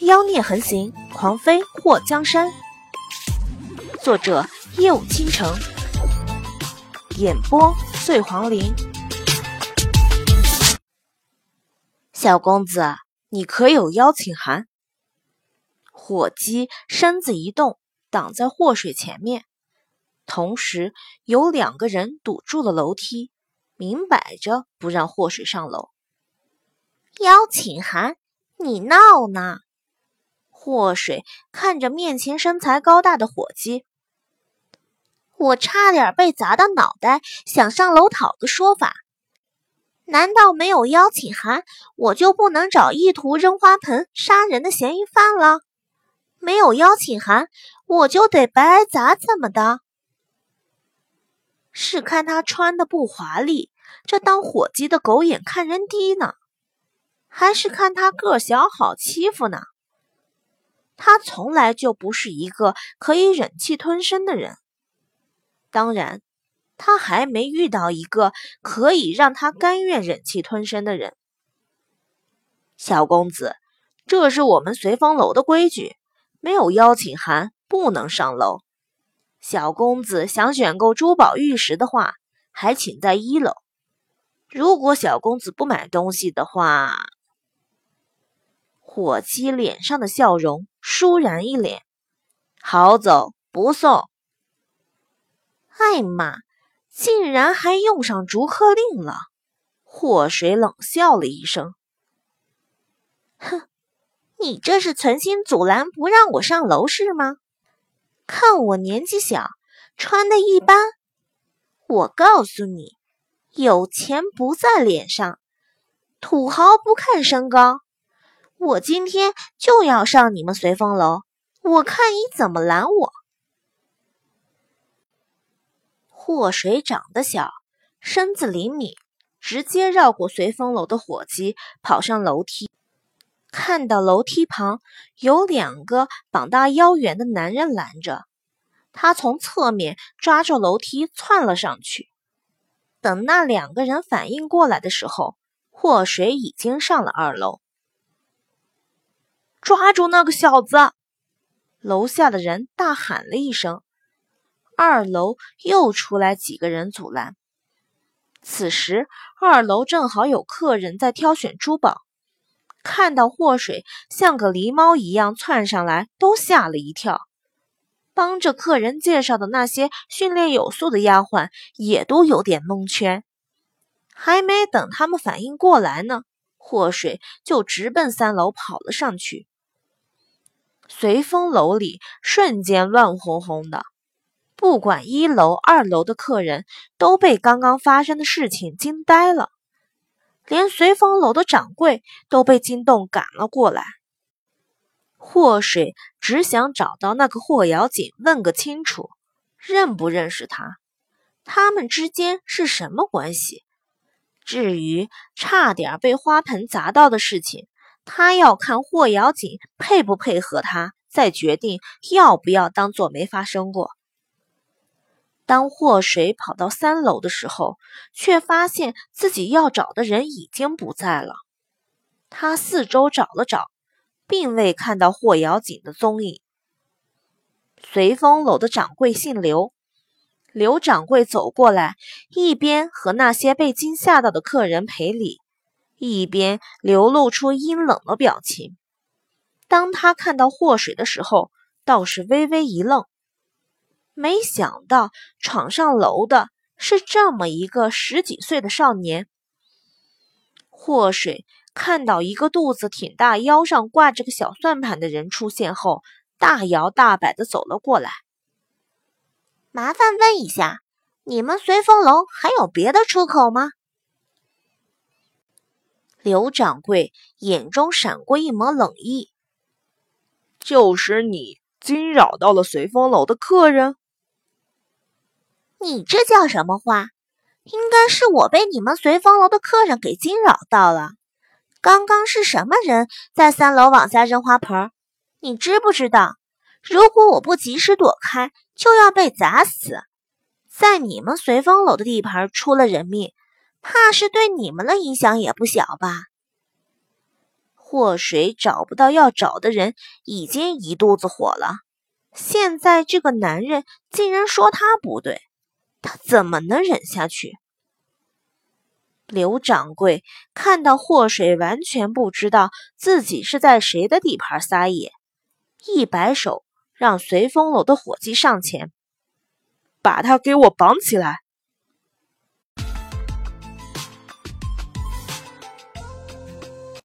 妖孽横行，狂飞祸江山。作者：夜舞倾城，演播：醉黄林。小公子，你可有邀请函？火鸡身子一动，挡在祸水前面，同时有两个人堵住了楼梯，明摆着不让祸水上楼。邀请函？你闹呢？祸水看着面前身材高大的伙计，我差点被砸到脑袋，想上楼讨个说法。难道没有邀请函，我就不能找意图扔花盆杀人的嫌疑犯了？没有邀请函，我就得白挨砸？怎么的？是看他穿的不华丽，这当伙计的狗眼看人低呢，还是看他个小好欺负呢？他从来就不是一个可以忍气吞声的人，当然，他还没遇到一个可以让他甘愿忍气吞声的人。小公子，这是我们随风楼的规矩，没有邀请函不能上楼。小公子想选购珠宝玉石的话，还请在一楼。如果小公子不买东西的话，伙计脸上的笑容倏然一脸，好走不送。艾玛，竟然还用上逐客令了！祸水冷笑了一声：“哼，你这是存心阻拦不让我上楼是吗？看我年纪小，穿的一般。我告诉你，有钱不在脸上，土豪不看身高。”我今天就要上你们随风楼，我看你怎么拦我！祸水长得小，身子灵敏，直接绕过随风楼的伙计，跑上楼梯。看到楼梯旁有两个膀大腰圆的男人拦着，他从侧面抓住楼梯窜了上去。等那两个人反应过来的时候，祸水已经上了二楼。抓住那个小子！楼下的人大喊了一声。二楼又出来几个人阻拦。此时，二楼正好有客人在挑选珠宝，看到祸水像个狸猫一样窜上来，都吓了一跳。帮着客人介绍的那些训练有素的丫鬟也都有点蒙圈。还没等他们反应过来呢，祸水就直奔三楼跑了上去。随风楼里瞬间乱哄哄的，不管一楼、二楼的客人都被刚刚发生的事情惊呆了，连随风楼的掌柜都被惊动赶了过来。祸水只想找到那个霍瑶锦问个清楚，认不认识他，他们之间是什么关系？至于差点被花盆砸到的事情。他要看霍瑶锦配不配合他，再决定要不要当做没发生过。当祸水跑到三楼的时候，却发现自己要找的人已经不在了。他四周找了找，并未看到霍瑶锦的踪影。随风楼的掌柜姓刘，刘掌柜走过来，一边和那些被惊吓到的客人赔礼。一边流露出阴冷的表情。当他看到祸水的时候，倒是微微一愣，没想到闯上楼的是这么一个十几岁的少年。祸水看到一个肚子挺大、腰上挂着个小算盘的人出现后，大摇大摆的走了过来。麻烦问一下，你们随风楼还有别的出口吗？刘掌柜眼中闪过一抹冷意，就是你惊扰到了随风楼的客人。你这叫什么话？应该是我被你们随风楼的客人给惊扰到了。刚刚是什么人在三楼往下扔花盆？你知不知道？如果我不及时躲开，就要被砸死。在你们随风楼的地盘出了人命。怕是对你们的影响也不小吧？祸水找不到要找的人，已经一肚子火了。现在这个男人竟然说他不对，他怎么能忍下去？刘掌柜看到祸水完全不知道自己是在谁的地盘撒野，一摆手，让随风楼的伙计上前，把他给我绑起来。